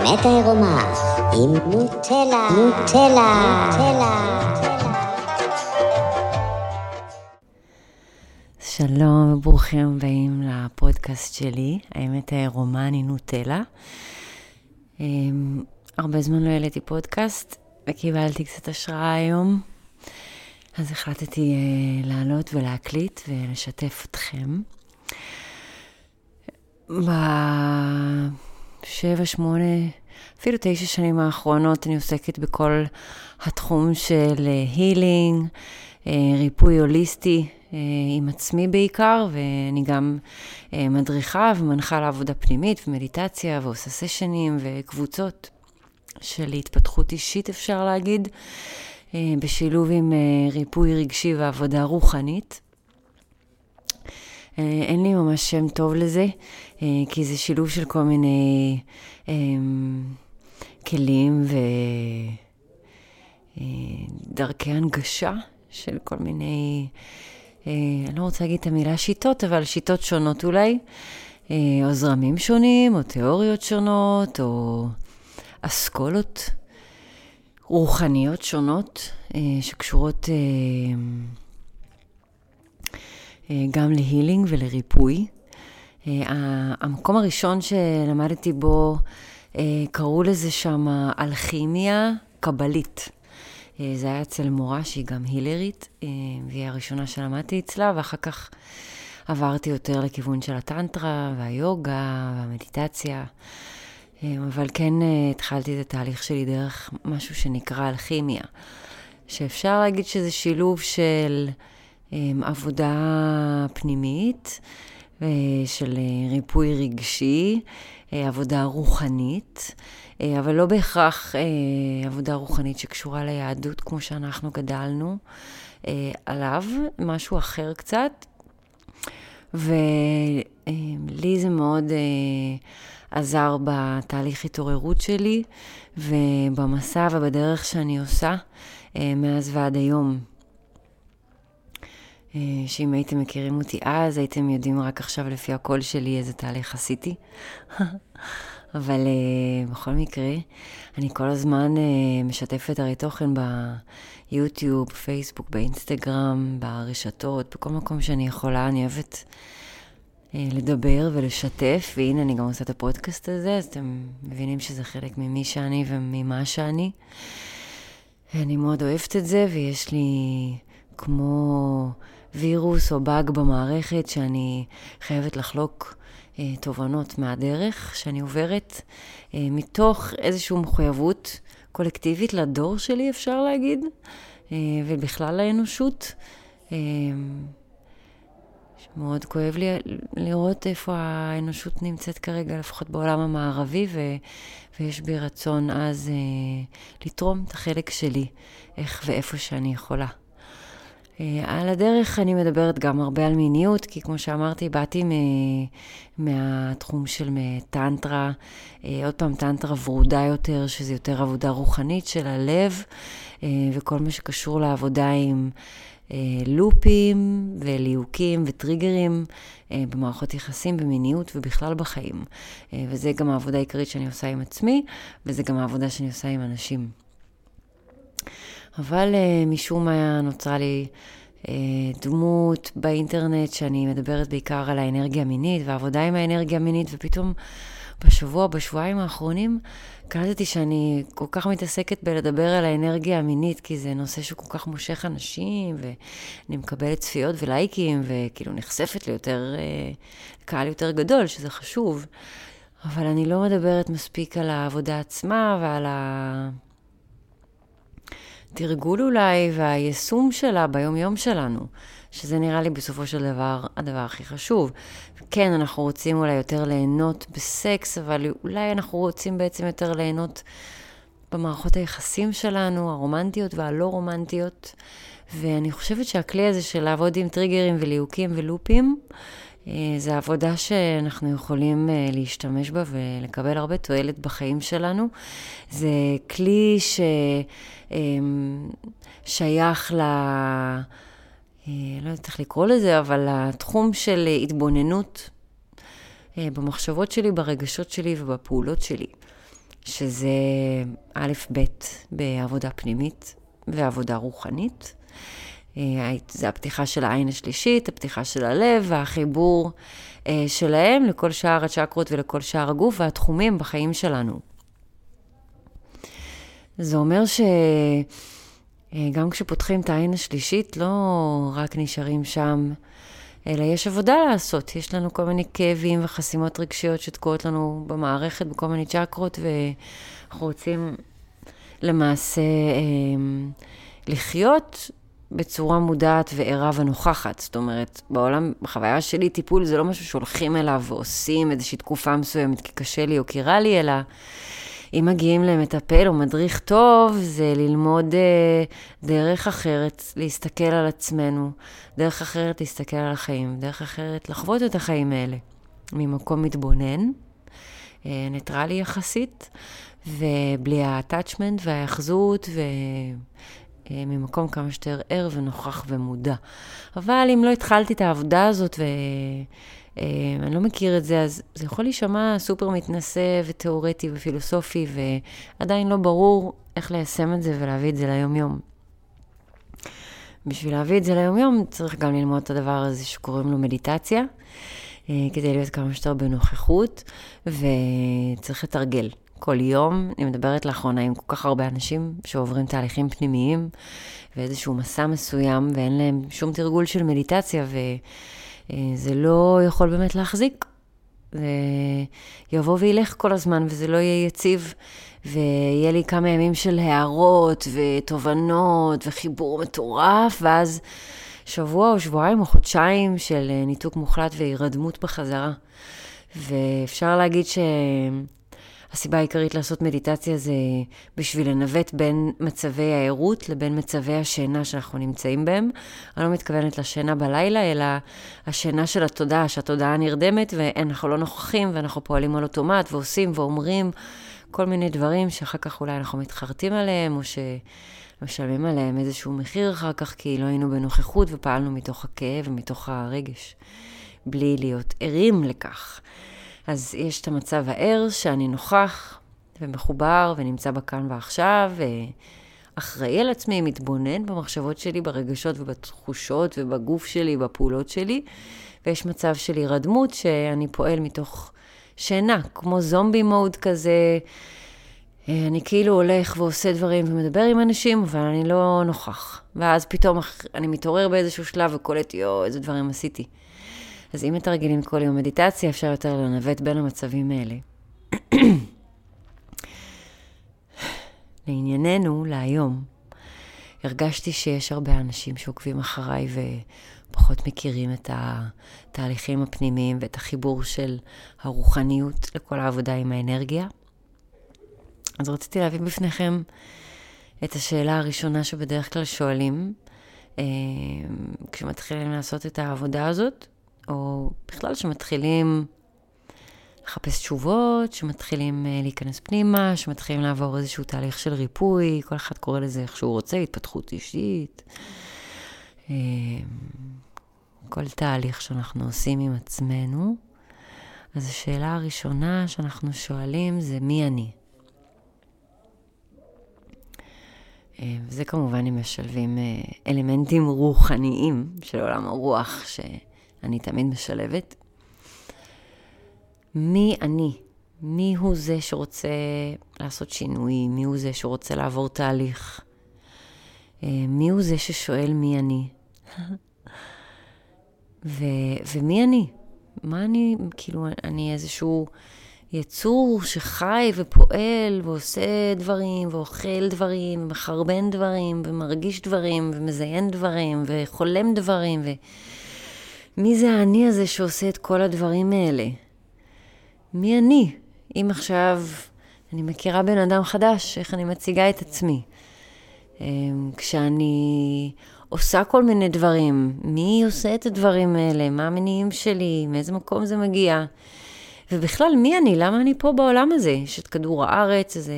האמת העירומה עם נוטלה, נוטלה, נוטלה. שלום וברוכים הבאים לפודקאסט שלי, האמת העירומה, אני נוטלה. אמ, הרבה זמן לא העליתי פודקאסט וקיבלתי קצת השראה היום, אז החלטתי uh, לעלות ולהקליט ולשתף אתכם. בשבע, שמונה, אפילו תשע שנים האחרונות אני עוסקת בכל התחום של הילינג, אה, ריפוי הוליסטי אה, עם עצמי בעיקר, ואני גם אה, מדריכה ומנחה לעבודה פנימית ומדיטציה ועושה סשנים וקבוצות של התפתחות אישית, אפשר להגיד, בשילוב עם ריפוי רגשי ועבודה רוחנית. אין לי ממש שם טוב לזה, כי זה שילוב של כל מיני כלים ודרכי הנגשה של כל מיני, אה, אני לא רוצה להגיד את המילה שיטות, אבל שיטות שונות אולי, אה, או זרמים שונים, או תיאוריות שונות, או אסכולות רוחניות שונות, אה, שקשורות גם להילינג ולריפוי. המקום הראשון שלמדתי בו, קראו לזה שם אלכימיה קבלית. אה, זה היה אצל מורה שהיא גם הילרית, אה, והיא הראשונה שלמדתי אצלה, ואחר כך עברתי יותר לכיוון של הטנטרה והיוגה והמדיטציה. אה, אבל כן התחלתי את התהליך שלי דרך משהו שנקרא אלכימיה, שאפשר להגיד שזה שילוב של עבודה פנימית, של ריפוי רגשי, עבודה רוחנית, אה, אבל לא בהכרח אה, עבודה רוחנית שקשורה ליהדות כמו שאנחנו גדלנו אה, עליו, משהו אחר קצת. ולי זה מאוד עזר בתהליך התעוררות שלי ובמסע ובדרך שאני עושה מאז ועד היום. שאם הייתם מכירים אותי אז, הייתם יודעים רק עכשיו לפי הקול שלי איזה תהליך עשיתי. אבל uh, בכל מקרה, אני כל הזמן uh, משתפת הרי תוכן ביוטיוב, פייסבוק, באינסטגרם, ברשתות, בכל מקום שאני יכולה, אני אוהבת uh, לדבר ולשתף, והנה אני גם עושה את הפודקאסט הזה, אז אתם מבינים שזה חלק ממי שאני וממה שאני. אני מאוד אוהבת את זה, ויש לי כמו וירוס או באג במערכת שאני חייבת לחלוק אה, תובנות מהדרך שאני עוברת, אה, מתוך איזושהי מחויבות קולקטיבית לדור שלי, אפשר להגיד, אה, ובכלל לאנושות. מאוד כואב לי לראות איפה האנושות נמצאת כרגע, לפחות בעולם המערבי, ו, ויש בי רצון אז לתרום את החלק שלי, איך ואיפה שאני יכולה. אה, על הדרך אני מדברת גם הרבה על מיניות, כי כמו שאמרתי, באתי מהתחום של טנטרה, אה, עוד פעם טנטרה ורודה יותר, שזה יותר עבודה רוחנית של הלב, אה, וכל מה שקשור לעבודה עם לופים וליהוקים וטריגרים במערכות יחסים, במיניות ובכלל בחיים. וזה גם העבודה העיקרית שאני עושה עם עצמי, וזה גם העבודה שאני עושה עם אנשים. אבל uh, משום מה נוצרה לי uh, דמות באינטרנט שאני מדברת בעיקר על האנרגיה המינית ועבודה עם האנרגיה המינית, ופתאום בשבוע, בשבועיים האחרונים, קלטתי שאני כל כך מתעסקת בלדבר על האנרגיה המינית, כי זה נושא שכל כך מושך אנשים, ואני מקבלת צפיות ולייקים, וכאילו נחשפת ליותר, uh, קהל יותר גדול, שזה חשוב. אבל אני לא מדברת מספיק על העבודה עצמה ועל ה... התרגול אולי והיישום שלה ביום-יום שלנו, שזה נראה לי בסופו של דבר הדבר הכי חשוב. כן, אנחנו רוצים אולי יותר ליהנות בסקס, אבל אולי אנחנו רוצים בעצם יותר ליהנות במערכות היחסים שלנו, הרומנטיות והלא רומנטיות. ואני חושבת שהכלי הזה של לעבוד עם טריגרים וליהוקים ולופים, אה, זה עבודה שאנחנו יכולים אה, להשתמש בה ולקבל הרבה תועלת בחיים שלנו. זה כלי ששייך ל... אה, לא יודעת איך לקרוא לזה, אבל לתחום של התבוננות במחשבות שלי, ברגשות שלי ובפעולות שלי. שזה א', ב', בעבודה פנימית ועבודה רוחנית. אה, זה הפתיחה של העין השלישית, הפתיחה של הלב והחיבור אה, שלהם לכל שאר הצ'קרות ולכל שאר הגוף והתחומים בחיים שלנו. זה אומר שגם אה, כשפותחים את העין השלישית, לא רק נשארים שם, אלא יש עבודה לעשות. יש לנו כל מיני כאבים וחסימות רגשיות שתקועות לנו במערכת, בכל מיני צ'קרות, ואנחנו רוצים למעשה לחיות בצורה מודעת וערה ונוכחת. זאת אומרת, בעולם, בחוויה שלי, טיפול זה לא משהו שהולכים אליו ועושים איזושהי תקופה מסוימת כי קשה לי או כי רע לי, אלא אם מגיעים למטפל או מדריך טוב, זה ללמוד אה, דרך אחרת להסתכל על עצמנו, דרך אחרת להסתכל על החיים, דרך אחרת לחוות את החיים האלה, ממקום מתבונן, אה, ניטרלי יחסית, ובלי ה-attachment וההאחזות, ו... אה, ממקום כמה שיותר ער ונוכח ומודע. אבל אם לא התחלתי את העבודה הזאת ואני אה, לא מכיר את זה, אז זה יכול להישמע סופר מתנשא ותיאורטי ופילוסופי, ועדיין לא ברור איך ליישם את זה ולהביא את זה ליום-יום. בשביל להביא את זה ליום-יום צריך גם ללמוד את הדבר הזה שקוראים לו מדיטציה, אה, כדי להיות כמה שיותר בנוכחות, וצריך לתרגל. כל יום. אני מדברת לאחרונה עם כל כך הרבה אנשים שעוברים תהליכים פנימיים ואיזשהו מסע מסוים, ואין להם שום תרגול של מדיטציה, וזה לא יכול באמת להחזיק. זה יבוא וילך כל הזמן, וזה לא יהיה יציב, ויהיה לי כמה ימים של הערות ותובנות וחיבור מטורף, ואז שבוע או שבועיים או חודשיים של ניתוק מוחלט והירדמות בחזרה. ואפשר להגיד ש... הסיבה העיקרית לעשות מדיטציה זה בשביל לנווט בין מצבי הערות לבין מצבי השינה שאנחנו נמצאים בהם. אני לא מתכוונת לשינה בלילה, אלא השינה של התודעה, שהתודעה נרדמת ואנחנו לא נוכחים ואנחנו פועלים על אוטומט ועושים ואומרים כל מיני דברים שאחר כך אולי אנחנו מתחרטים עליהם, או שמשלמים עליהם איזשהו מחיר אחר כך, כי לא היינו בנוכחות ופעלנו מתוך הכאב ומתוך הרגש, בלי להיות ערים לכך. אז יש את המצב הער שאני נוכח ומחובר ונמצא בכאן ועכשיו, ואחראי על עצמי, מתבונן במחשבות שלי, ברגשות ובתחושות ובגוף שלי, בפעולות שלי, ויש מצב של הירדמות שאני פועל מתוך שינה, כמו זומבי מוד כזה. אני כאילו הולך ועושה דברים ומדבר עם אנשים, אבל אני לא נוכח. ואז פתאום אני מתעורר באיזשהו שלב וקולט, יואו, איזה דברים עשיתי. אז אם מתרגלים כל יום מדיטציה, אפשר יותר לנווט בין המצבים האלה. לענייננו, להיום, הרגשתי שיש הרבה אנשים שעוקבים אחריי ופחות מכירים את התהליכים הפנימיים ואת החיבור של הרוחניות לכל העבודה עם האנרגיה. אז רציתי להביא בפניכם את השאלה הראשונה שבדרך כלל שואלים אה, כשמתחילים לעשות את העבודה הזאת, או בכלל שמתחילים לחפש תשובות, שמתחילים uh, להיכנס פנימה, שמתחילים לעבור איזשהו תהליך של ריפוי, כל אחד קורא לזה איך שהוא רוצה, התפתחות אישית. Uh, כל תהליך שאנחנו עושים עם עצמנו. אז השאלה הראשונה שאנחנו שואלים זה מי אני? אה, וזה כמובן אם משלבים אלמנטים רוחניים של עולם הרוח, ש... אני תמיד משלבת. מי אני? מי הוא זה שרוצה לעשות שינוי? מי הוא זה שרוצה לעבור תהליך? אה, מי הוא זה ששואל מי אני? ו, ומי אני? מה אני, כאילו, אני איזשהו יצור שחי ופועל ועושה דברים ואוכל דברים ומחרבן דברים ומרגיש דברים ומזיין דברים וחולם דברים ו... מי זה האני הזה שעושה את כל הדברים האלה? מי אני? אם עכשיו אני מכירה בן אדם חדש, איך אני מציגה את עצמי? אמ, כשאני עושה כל מיני דברים, מי עושה את הדברים האלה? מה המניעים שלי? מאיזה מקום זה מגיע? ובכלל, מי אני? למה אני פה בעולם הזה? יש את כדור הארץ, איזה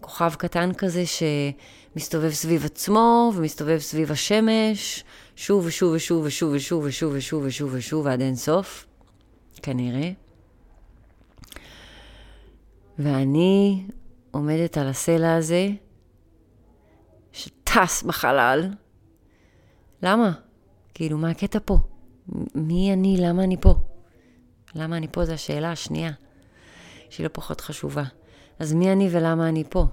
כוכב קטן כזה שמסתובב סביב עצמו ומסתובב סביב השמש, שוב ושוב ושוב ושוב ושוב ושוב ושוב ושוב ושוב עד אין סוף, כנראה. ואני עומדת על הסלע הזה, שטס בחלל. למה? כאילו, מה הקטע פה? מי אני? למה אני פה? למה אני פה? זו השאלה השנייה, שהיא לא פחות חשובה. אז מי אני ולמה אני פה?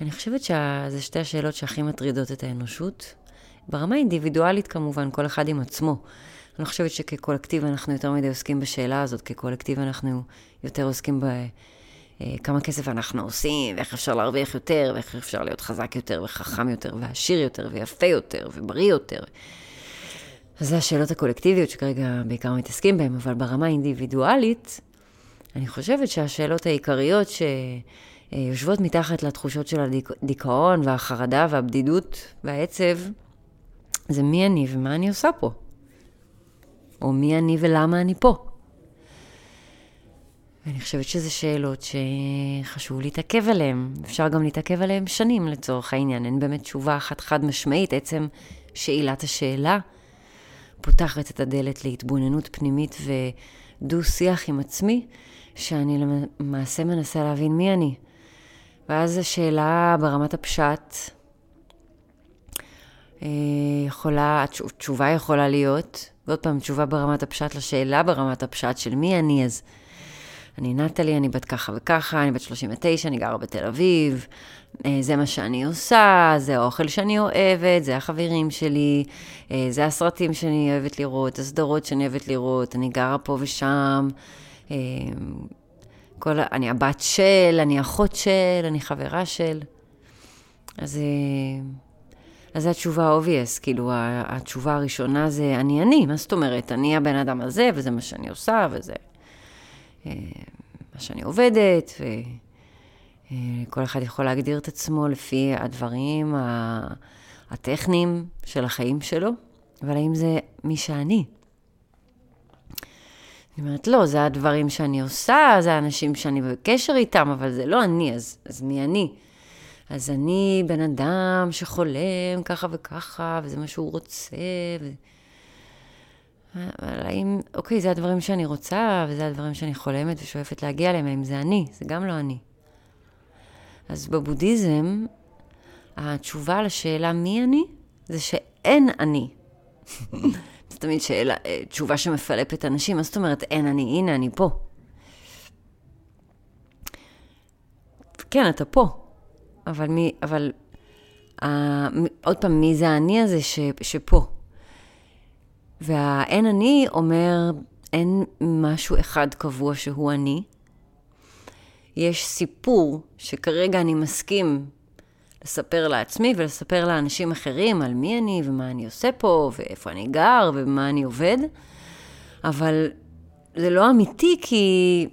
אני חושבת שזה שתי השאלות שהכי מטרידות את האנושות. ברמה האינדיבידואלית כמובן, כל אחד עם עצמו. אני לא חושבת שכקולקטיב אנחנו יותר מדי עוסקים בשאלה הזאת, כקולקטיב אנחנו יותר עוסקים ב... אה, כסף אנחנו עושים, ואיך אפשר להרוויח יותר, ואיך אפשר להיות חזק יותר, וחכם יותר, ועשיר יותר, ויפה יותר, ובריא יותר. אז זה השאלות הקולקטיביות שכרגע בעיקר מתעסקים בהן, אבל ברמה האינדיבידואלית, אני חושבת שהשאלות העיקריות שיושבות מתחת לתחושות של הדיכאון והחרדה והבדידות והעצב, זה מי אני ומה אני עושה פה. או מי אני ולמה אני פה. ואני חושבת שזה שאלות שחשוב להתעכב עליהן. אפשר גם להתעכב עליהן שנים לצורך העניין. אין באמת תשובה אחת חד משמעית. עצם שאלת השאלה פותחת את הדלת להתבוננות פנימית ודו-שיח עם עצמי, שאני למעשה מנסה להבין מי אני. ואז השאלה ברמת הפשט אה, יכולה, התשובה יכולה להיות, ועוד פעם, תשובה ברמת הפשט לשאלה ברמת הפשט של מי אני, אז אני נטלי, אני בת ככה וככה, אני בת 39, אני גרה בתל אביב, אה, זה מה שאני עושה, זה האוכל שאני אוהבת, זה החברים שלי, אה, זה הסרטים שאני אוהבת לראות, הסדרות שאני אוהבת לראות, אני גרה פה ושם. אה, כל, אני הבת של, אני אחות של, אני חברה של. אז, אז זו התשובה ה obvious, כאילו, התשובה הראשונה זה אני אני, מה זאת אומרת? אני הבן אדם הזה, וזה מה שאני עושה, וזה... מה שאני עובדת, וכל אחד יכול להגדיר את עצמו לפי הדברים הטכניים של החיים שלו, אבל האם זה מי שאני? אני אומרת, לא, זה הדברים שאני עושה, זה האנשים שאני בקשר איתם, אבל זה לא אני, אז, אז מי אני? אז אני בן אדם שחולם ככה וככה, וזה מה שהוא רוצה, ו... אבל האם, אוקיי, זה הדברים שאני רוצה, וזה הדברים שאני חולמת ושואפת להגיע אליהם, האם זה אני? זה גם לא אני. אז בבודהיזם, התשובה לשאלה מי אני, זה שאין אני. זו תמיד שאלה, אה, תשובה שמפלפת אנשים, מה זאת אומרת אין אני? הנה, אני פה. כן, אתה פה. אבל מי, אבל, uh, עוד פעם, מי זה האני הזה ש, שפה? והאין אני אומר, אין משהו אחד קבוע שהוא אני. יש סיפור שכרגע אני מסכים לספר לעצמי ולספר לאנשים אחרים על מי אני ומה אני עושה פה ואיפה אני גר ומה אני עובד, אבל זה לא אמיתי כי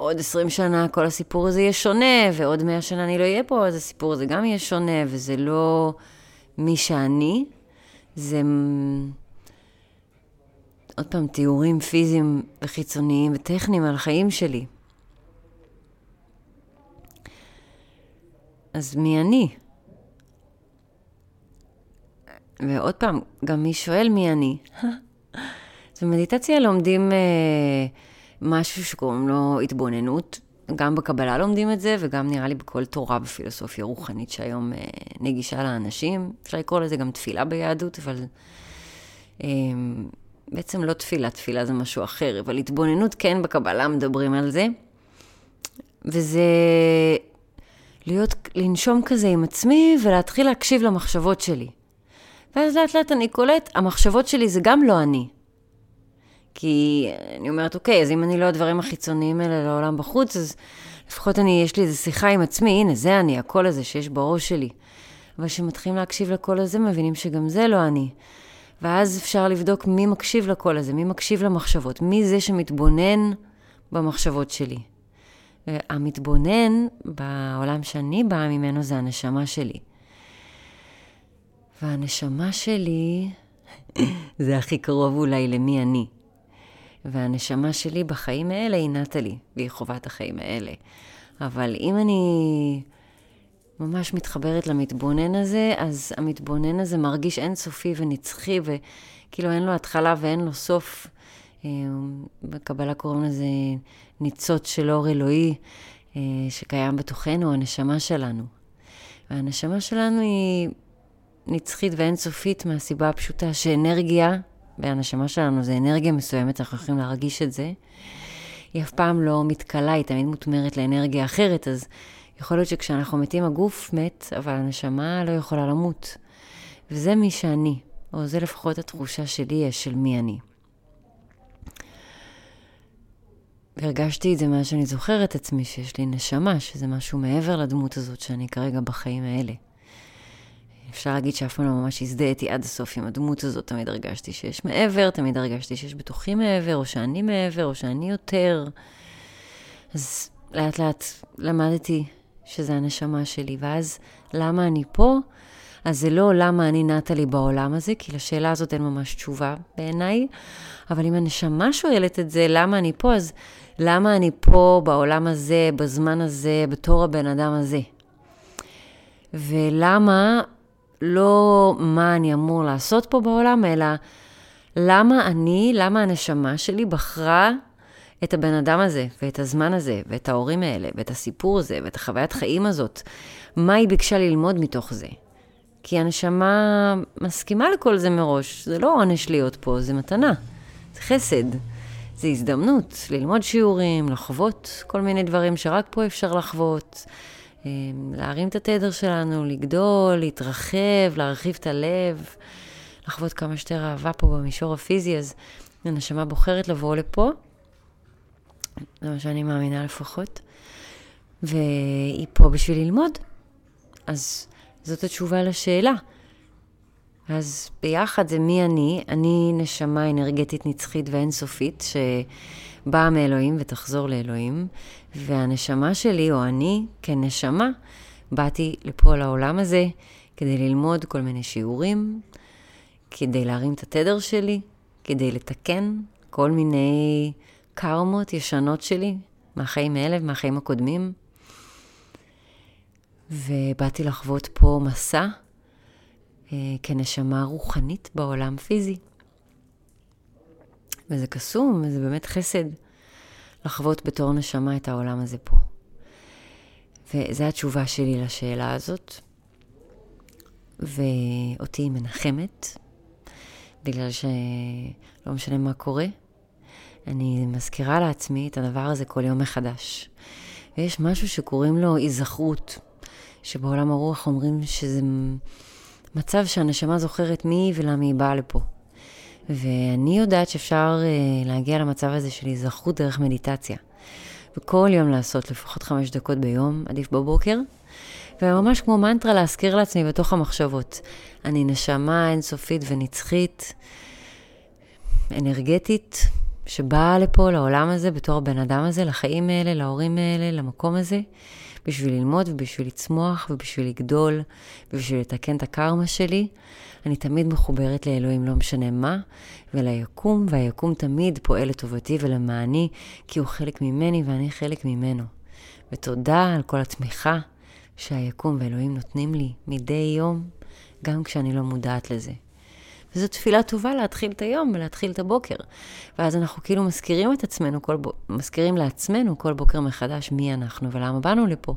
עוד 20 שנה כל הסיפור הזה יהיה שונה, ועוד 100 שנה אני לא אהיה פה, אז הסיפור הזה גם יהיה שונה, וזה לא מי שאני, זה עוד פעם, תיאורים פיזיים וחיצוניים וטכניים על החיים שלי. אז מי אני? ועוד פעם, גם מי שואל מי אני? אז במדיטציה לומדים אה, משהו שקוראים לו התבוננות. גם בקבלה לומדים את זה, וגם נראה לי בכל תורה בפילוסופיה רוחנית שהיום אה, נגישה לאנשים. אפשר לקרוא לזה גם תפילה ביהדות, אבל אה, בעצם לא תפילה, תפילה זה משהו אחר, אבל התבוננות כן בקבלה מדברים על זה. וזה להיות, לנשום כזה עם עצמי ולהתחיל להקשיב למחשבות שלי. ואז לאט לאט אני קולט, המחשבות שלי זה גם לא אני. כי אני אומרת, אוקיי, אז אם אני לא הדברים החיצוניים האלה לעולם בחוץ, אז לפחות אני, יש לי איזו שיחה עם עצמי, הנה, זה אני, הקול הזה שיש בראש שלי. אבל כשמתחילים להקשיב לקול הזה, מבינים שגם זה לא אני. ואז אפשר לבדוק מי מקשיב לקול הזה, מי מקשיב למחשבות, מי זה שמתבונן במחשבות שלי. המתבונן בעולם שאני באה ממנו זה הנשמה שלי. והנשמה שלי זה הכי קרוב אולי למי אני. והנשמה שלי בחיים האלה היא נטלי, והיא חובה את החיים האלה. אבל אם אני ממש מתחברת למתבונן הזה, אז המתבונן הזה מרגיש אינסופי ונצחי, וכאילו אין לו התחלה ואין לו סוף. אה, בקבלה קוראים לזה ניצוץ של אור אלוהי. אה, שקיים בתוכנו, הנשמה שלנו. והנשמה שלנו היא נצחית ואינסופית מהסיבה הפשוטה שאנרגיה, והנשמה שלנו זה אנרגיה מסוימת, אנחנו יכולים להרגיש את זה, היא אף פעם לא מתכלה, היא תמיד מותמרת לאנרגיה אחרת, אז יכול להיות שכשאנחנו מתים הגוף מת, אבל הנשמה לא יכולה למות. וזה מי שאני, או זה לפחות התחושה שלי יש של מי אני. והרגשתי את זה מאז שאני זוכרת עצמי, שיש לי נשמה, שזה משהו מעבר לדמות הזאת שאני כרגע בחיים האלה. אפשר להגיד שאף פעם לא ממש הזדהיתי עד הסוף עם הדמות הזאת, תמיד הרגשתי שיש מעבר, תמיד הרגשתי שיש בתוכי מעבר, או שאני מעבר, או שאני יותר. אז לאט לאט למדתי שזה הנשמה שלי, ואז למה אני פה? אז זה לא למה אני נעתה לי בעולם הזה, כי לשאלה הזאת אין ממש תשובה בעיניי, אבל אם הנשמה שואלת את זה, למה אני פה, אז למה אני פה בעולם הזה, בזמן הזה, בתור הבן אדם הזה? ולמה לא מה אני אמור לעשות פה בעולם, אלא למה אני, למה הנשמה שלי בחרה את הבן אדם הזה, ואת הזמן הזה, ואת ההורים האלה, ואת הסיפור הזה, ואת החוויית חיים הזאת. מה היא ביקשה ללמוד מתוך זה? כי הנשמה מסכימה לכל זה מראש. זה לא עונש להיות פה, זה מתנה. זה חסד. זה הזדמנות ללמוד שיעורים, לחוות כל מיני דברים שרק פה אפשר לחוות. אה, להרים את התדר שלנו, לגדול, להתרחב, להרחיב את הלב, לחוות כמה שיותר אהבה פה במישור הפיזי, אז הנשמה בוחרת לבוא לפה, זה מה שאני מאמינה לפחות, והיא פה בשביל ללמוד. אז זאת התשובה לשאלה. אז ביחד זה מי אני, אני נשמה אנרגטית נצחית ואינסופית, שבאה מאלוהים ותחזור לאלוהים, והנשמה שלי, או אני, כנשמה, באתי לפה לעולם הזה כדי ללמוד כל מיני שיעורים, כדי להרים את התדר שלי, כדי לתקן כל מיני קרמות ישנות שלי מהחיים האלה ומהחיים הקודמים. ובאתי לחוות פה מסע כנשמה רוחנית בעולם פיזי. וזה קסום, וזה באמת חסד לחוות בתור נשמה את העולם הזה פה. וזו התשובה שלי לשאלה הזאת. ואותי היא מנחמת, בגלל שלא משנה מה קורה, אני מזכירה לעצמי את הדבר הזה כל יום מחדש. ויש משהו שקוראים לו היזכרות, שבעולם הרוח אומרים שזה מצב שהנשמה זוכרת מי היא ולמה היא באה לפה. ואני יודעת שאפשר uh, להגיע למצב הזה של היזכרות דרך מדיטציה. וכל יום לעשות לפחות חמש דקות ביום, עדיף בבוקר, וממש כמו מנטרה להזכיר לעצמי בתוך המחשבות. אני נשמה אינסופית ונצחית, אנרגטית, שבאה לפה, לעולם הזה, בתור הבן אדם הזה, לחיים האלה, להורים האלה, למקום הזה, בשביל ללמוד ובשביל לצמוח ובשביל לגדול ובשביל לתקן את הקרמה שלי. אני תמיד מחוברת לאלוהים, לא משנה מה, וליקום, והיקום תמיד פועל לטובתי ולמעני, כי הוא חלק ממני ואני חלק ממנו. ותודה על כל התמיכה שהיקום ואלוהים נותנים לי מדי יום, גם כשאני לא מודעת לזה. וזו תפילה טובה להתחיל את היום ולהתחיל את הבוקר. ואז אנחנו כאילו מזכירים את עצמנו, כל ב... מזכירים לעצמנו כל בוקר מחדש מי אנחנו ולמה באנו לפה.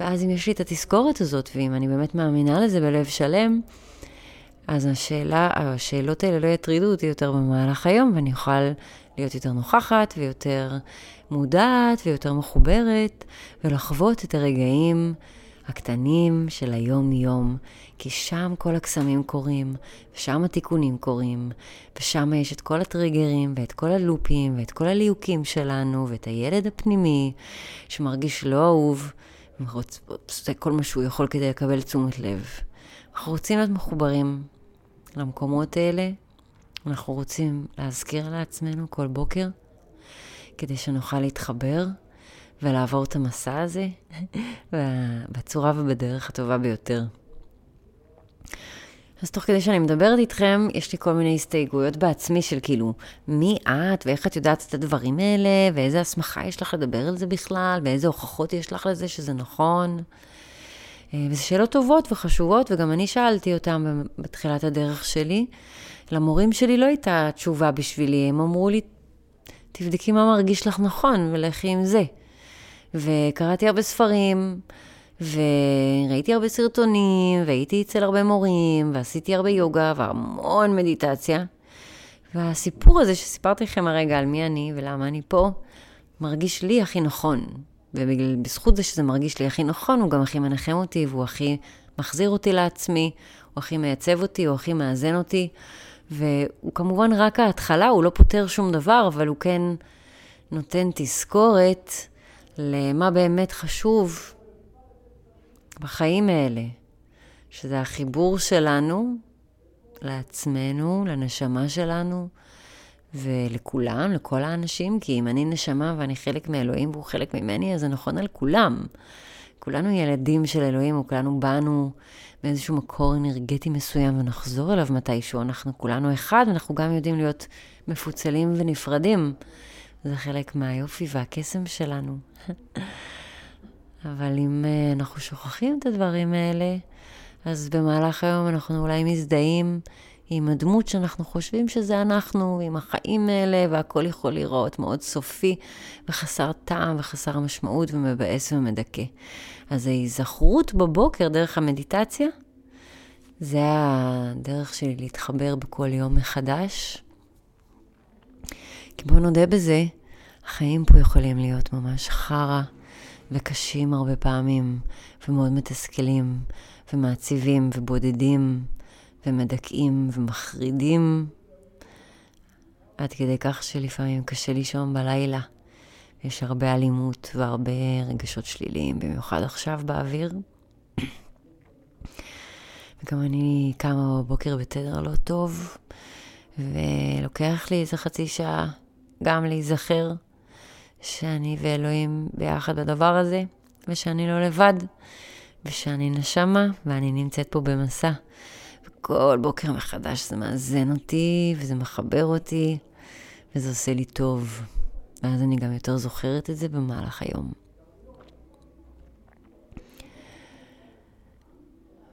ואז אם יש לי את התזכורת הזאת, ואם אני באמת מאמינה לזה בלב שלם, אז השאלה, השאלות האלה לא יטרידו אותי יותר במהלך היום, ואני אוכל להיות יותר נוכחת ויותר מודעת ויותר מחוברת, ולחוות את הרגעים הקטנים של היום-יום, כי שם כל הקסמים קורים, ושם התיקונים קורים, ושם יש את כל הטריגרים, ואת כל הלופים, ואת כל הליהוקים שלנו, ואת הילד הפנימי, שמרגיש לא אהוב, ועושה כל מה שהוא יכול כדי לקבל תשומת לב. אנחנו רוצים להיות מחוברים למקומות האלה, אנחנו רוצים להזכיר לעצמנו כל בוקר, כדי שנוכל להתחבר ולעבור את המסע הזה בצורה ובדרך הטובה ביותר. אז תוך כדי שאני מדברת איתכם, יש לי כל מיני הסתייגויות בעצמי של כאילו, מי את ואיך את יודעת את הדברים האלה, ואיזה הסמכה יש לך לדבר על זה בכלל, ואיזה הוכחות יש לך לזה שזה נכון. אה, וזה שאלות טובות וחשובות, וגם אני שאלתי אותם בתחילת הדרך שלי. למורים שלי לא הייתה תשובה בשבילי, הם אמרו לי, תבדקי מה מרגיש לך נכון ולכי עם זה. וקראתי הרבה ספרים, וראיתי הרבה סרטונים, והייתי אצל הרבה מורים, ועשיתי הרבה יוגה והמון מדיטציה. והסיפור הזה שסיפרתי לכם הרגע על מי אני ולמה אני פה, מרגיש לי הכי נכון. ובזכות זה שזה מרגיש לי הכי נכון, הוא גם הכי מנחם אותי, והוא הכי מחזיר אותי לעצמי, הוא הכי מייצב אותי, הוא הכי מאזן אותי. והוא כמובן רק ההתחלה, הוא לא פותר שום דבר, אבל הוא כן נותן תזכורת למה באמת חשוב בחיים האלה, שזה החיבור שלנו לעצמנו, לנשמה שלנו ולכולם, לכל האנשים, כי אם אני נשמה ואני חלק מאלוהים והוא חלק ממני, אז זה נכון על כולם. כולנו ילדים של אלוהים, וכולנו באנו מאיזשהו מקור אנרגטי מסוים ונחזור אליו מתישהו. אנחנו כולנו אחד, ואנחנו גם יודעים להיות מפוצלים ונפרדים. זה חלק מהיופי והקסם שלנו. אבל אם uh, אנחנו שוכחים את הדברים האלה, אז במהלך היום אנחנו אולי מזדהים עם הדמות שאנחנו חושבים שזה אנחנו, עם החיים האלה, והכל יכול להיראות מאוד סופי וחסר טעם וחסר משמעות ומבאס ומדכא. אז ההיזכרות בבוקר דרך המדיטציה, זה הדרך שלי להתחבר בכל יום מחדש. כי בואו נודה בזה, החיים פה יכולים להיות ממש חרא וקשים הרבה פעמים, ומאוד מתסכלים, ומעציבים, ובודדים, ומדכאים, ומחרידים, עד כדי כך שלפעמים קשה לישון בלילה. יש הרבה אלימות והרבה רגשות שליליים, במיוחד עכשיו באוויר. וגם אני קמה בבוקר בתדר לא טוב, ולוקח לי איזה חצי שעה גם להיזכר שאני ואלוהים ביחד בדבר הזה, ושאני לא לבד, ושאני נשמה, ואני נמצאת פה במסע. וכל בוקר מחדש זה מאזן אותי, וזה מחבר אותי, וזה עושה לי טוב. ואז אני גם יותר זוכרת את זה במהלך היום.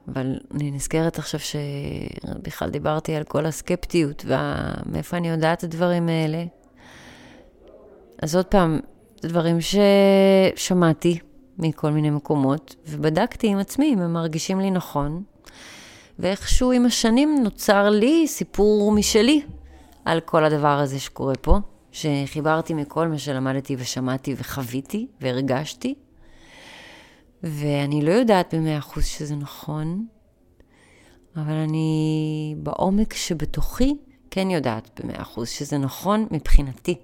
אבל אני נזכרת עכשיו שבכלל דיברתי על כל הסקפטיות ומאיפה אני יודעת את הדברים האלה. אז עוד פעם, זה דברים ששמעתי מכל מיני מקומות, ובדקתי עם עצמי אם הם מרגישים לי נכון, ואיכשהו עם השנים נוצר לי סיפור משלי על כל הדבר הזה שקורה פה, שחיברתי מכל מה שלמדתי ושמעתי וחוויתי והרגשתי, ואני לא יודעת במאה אחוז שזה נכון, אבל אני בעומק שבתוכי כן יודעת במאה אחוז שזה נכון מבחינתי.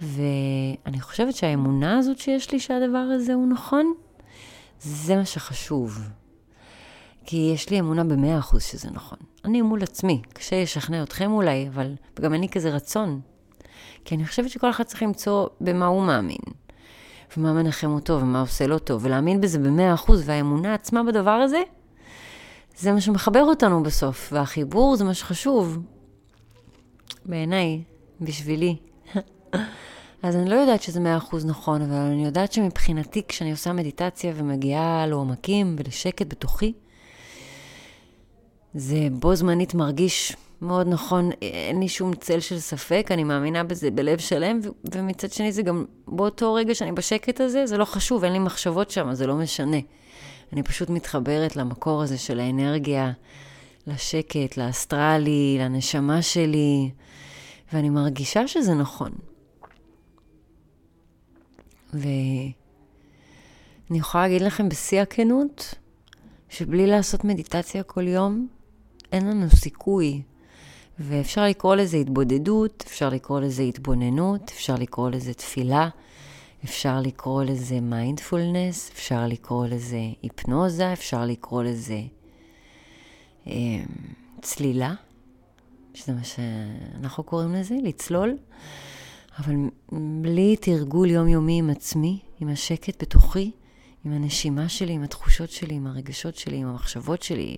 ואני חושבת שהאמונה הזאת שיש לי שהדבר הזה הוא נכון, זה מה שחשוב. כי יש לי אמונה במאה אחוז שזה נכון. אני מול עצמי, קשה לשכנע אתכם אולי, אבל גם אני כזה רצון. כי אני חושבת שכל אחד צריך למצוא במה הוא מאמין, ומה מנחם אותו, ומה עושה לו טוב, ולהאמין בזה במאה אחוז, והאמונה עצמה בדבר הזה, זה מה שמחבר אותנו בסוף, והחיבור זה מה שחשוב. בעיניי, בשבילי. אז אני לא יודעת שזה מאה אחוז נכון, אבל אני יודעת שמבחינתי, כשאני עושה מדיטציה ומגיעה לעומקים ולשקט בתוכי, זה בו זמנית מרגיש מאוד נכון, אין לי שום צל של ספק, אני מאמינה בזה בלב שלם, ו- ומצד שני זה גם באותו רגע שאני בשקט הזה, זה לא חשוב, אין לי מחשבות שם, זה לא משנה. אני פשוט מתחברת למקור הזה של האנרגיה, לשקט, לאסטרלי, לנשמה שלי, ואני מרגישה שזה נכון. ואני יכולה להגיד לכם בשיא הכנות, שבלי לעשות מדיטציה כל יום, אין לנו סיכוי. ואפשר לקרוא לזה התבודדות, אפשר לקרוא לזה התבוננות, אפשר לקרוא לזה תפילה, אפשר לקרוא לזה מיינדפולנס, אפשר לקרוא לזה היפנוזה, אפשר לקרוא לזה אה, צלילה, שזה מה שאנחנו קוראים לזה, לצלול. אבל בלי תרגול יומיומי עם עצמי, עם השקט בתוכי, עם הנשימה שלי, עם התחושות שלי, עם הרגשות שלי, עם המחשבות שלי,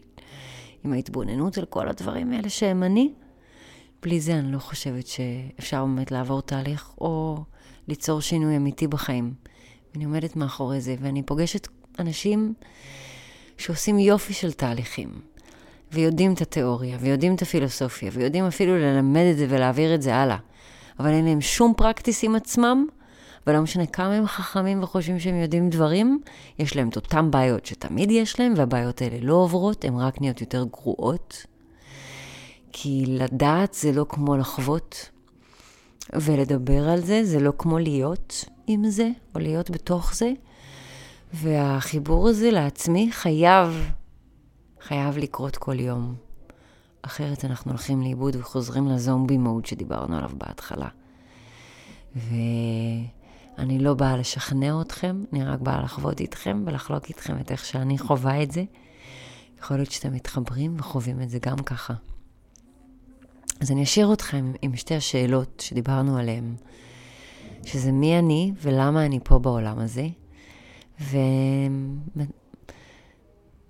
עם ההתבוננות על כל הדברים האלה שהם אני, בלי זה אני לא חושבת שאפשר באמת לעבור תהליך או ליצור שינוי אמיתי בחיים. ואני עומדת מאחורי זה, ואני פוגשת אנשים שעושים יופי של תהליכים, ויודעים את התיאוריה, ויודעים את הפילוסופיה, ויודעים אפילו ללמד את זה ולהעביר את זה הלאה. אבל אין להם שום פרקטיס עם עצמם, ולא משנה כמה הם חכמים וחושבים שהם יודעים דברים, יש להם את אותם בעיות שתמיד יש להם, והבעיות האלה לא עוברות, הן רק נהיות יותר גרועות. כי לדעת זה לא כמו לחוות, ולדבר על זה זה לא כמו להיות עם זה, או להיות בתוך זה. והחיבור הזה לעצמי חייב, חייב לקרות כל יום. אחרת אנחנו הולכים לאיבוד וחוזרים לזומבי מוד שדיברנו עליו בהתחלה. ואני לא באה לשכנע אתכם, אני רק באה לחוות איתכם ולחלוק איתכם את איך שאני חווה את זה. יכול להיות שאתם מתחברים וחווים את זה גם ככה. אז אני אשאיר אתכם עם שתי השאלות שדיברנו עליהן, שזה מי אני ולמה אני פה בעולם הזה,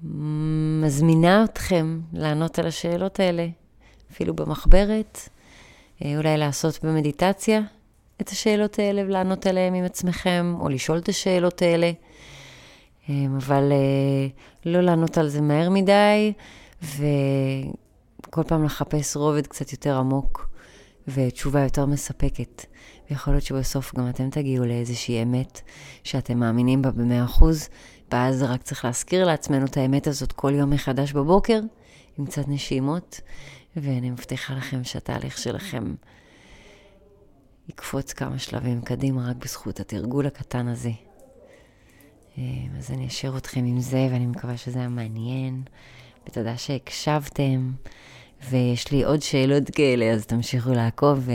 ומזמינה אתכם לענות על השאלות האלה, אפילו במחברת, אה, אולי לעשות במדיטציה את השאלות האלה ולענות עליהן עם עצמכם, או לשאול את השאלות האלה, אה, אבל אה, לא לענות על זה מהר מדי, וכל פעם לחפש רובד קצת יותר עמוק ותשובה יותר מספקת. ויכול להיות שבסוף גם אתם תגיעו לאיזושהי אמת שאתם מאמינים בה במאה אחוז, ואז רק צריך להזכיר לעצמנו את האמת הזאת כל יום מחדש בבוקר, עם קצת נשימות, ואני מבטיחה לכם שהתהליך שלכם יקפוץ כמה שלבים קדימה רק בזכות התרגול הקטן הזה. אה, אז אני אשאיר אתכם עם זה, ואני מקווה שזה היה מעניין, ותודה שהקשבתם. ויש לי עוד שאלות כאלה, אז תמשיכו לעקוב,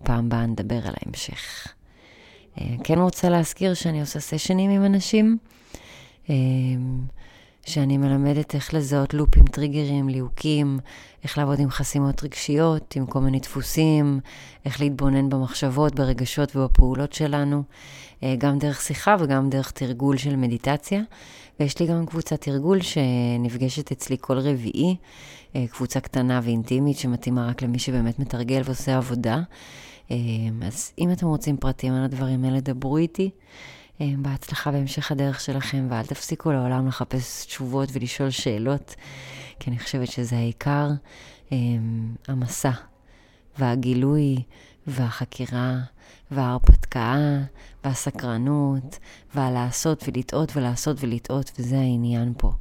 ופעם באה נדבר על ההמשך. אה, כן רוצה להזכיר שאני עושה סשנים עם אנשים, אה, שאני מלמדת איך לזהות לופים, טריגרים, ליהוקים, איך לעבוד עם חסימות רגשיות, עם כל מיני דפוסים, איך להתבונן במחשבות, ברגשות ובפעולות שלנו, אה, גם דרך שיחה וגם דרך תרגול של מדיטציה. ויש לי גם קבוצת תרגול שנפגשת אצלי כל רביעי, אה, קבוצה קטנה ואינטימית שמתאימה רק למי שבאמת מתרגל ועושה עבודה. אה, אז אם אתם רוצים פרטים על הדברים האלה, דברו איתי. אה, בהצלחה בהמשך הדרך שלכם, ואל תפסיקו לעולם לחפש תשובות ולשאול שאלות, כי אני חושבת שזה העיקר, המסע והגילוי והחקירה וההרפתקה והסקרנות והלעשות ולטעות ולעשות ולטעות, וזה העניין פה.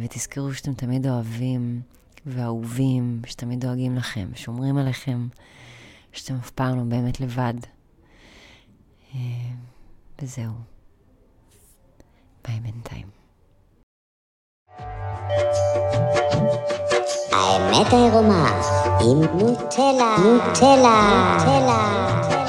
ותזכרו שאתם תמיד אוהבים ואהובים, שתמיד דואגים לכם, שומרים עליכם, שאתם אף פעם לא באמת לבד. אה, וזהו. ביי בינתיים. האמת העירומה עם נוטלה, נוטלה, נוטלה.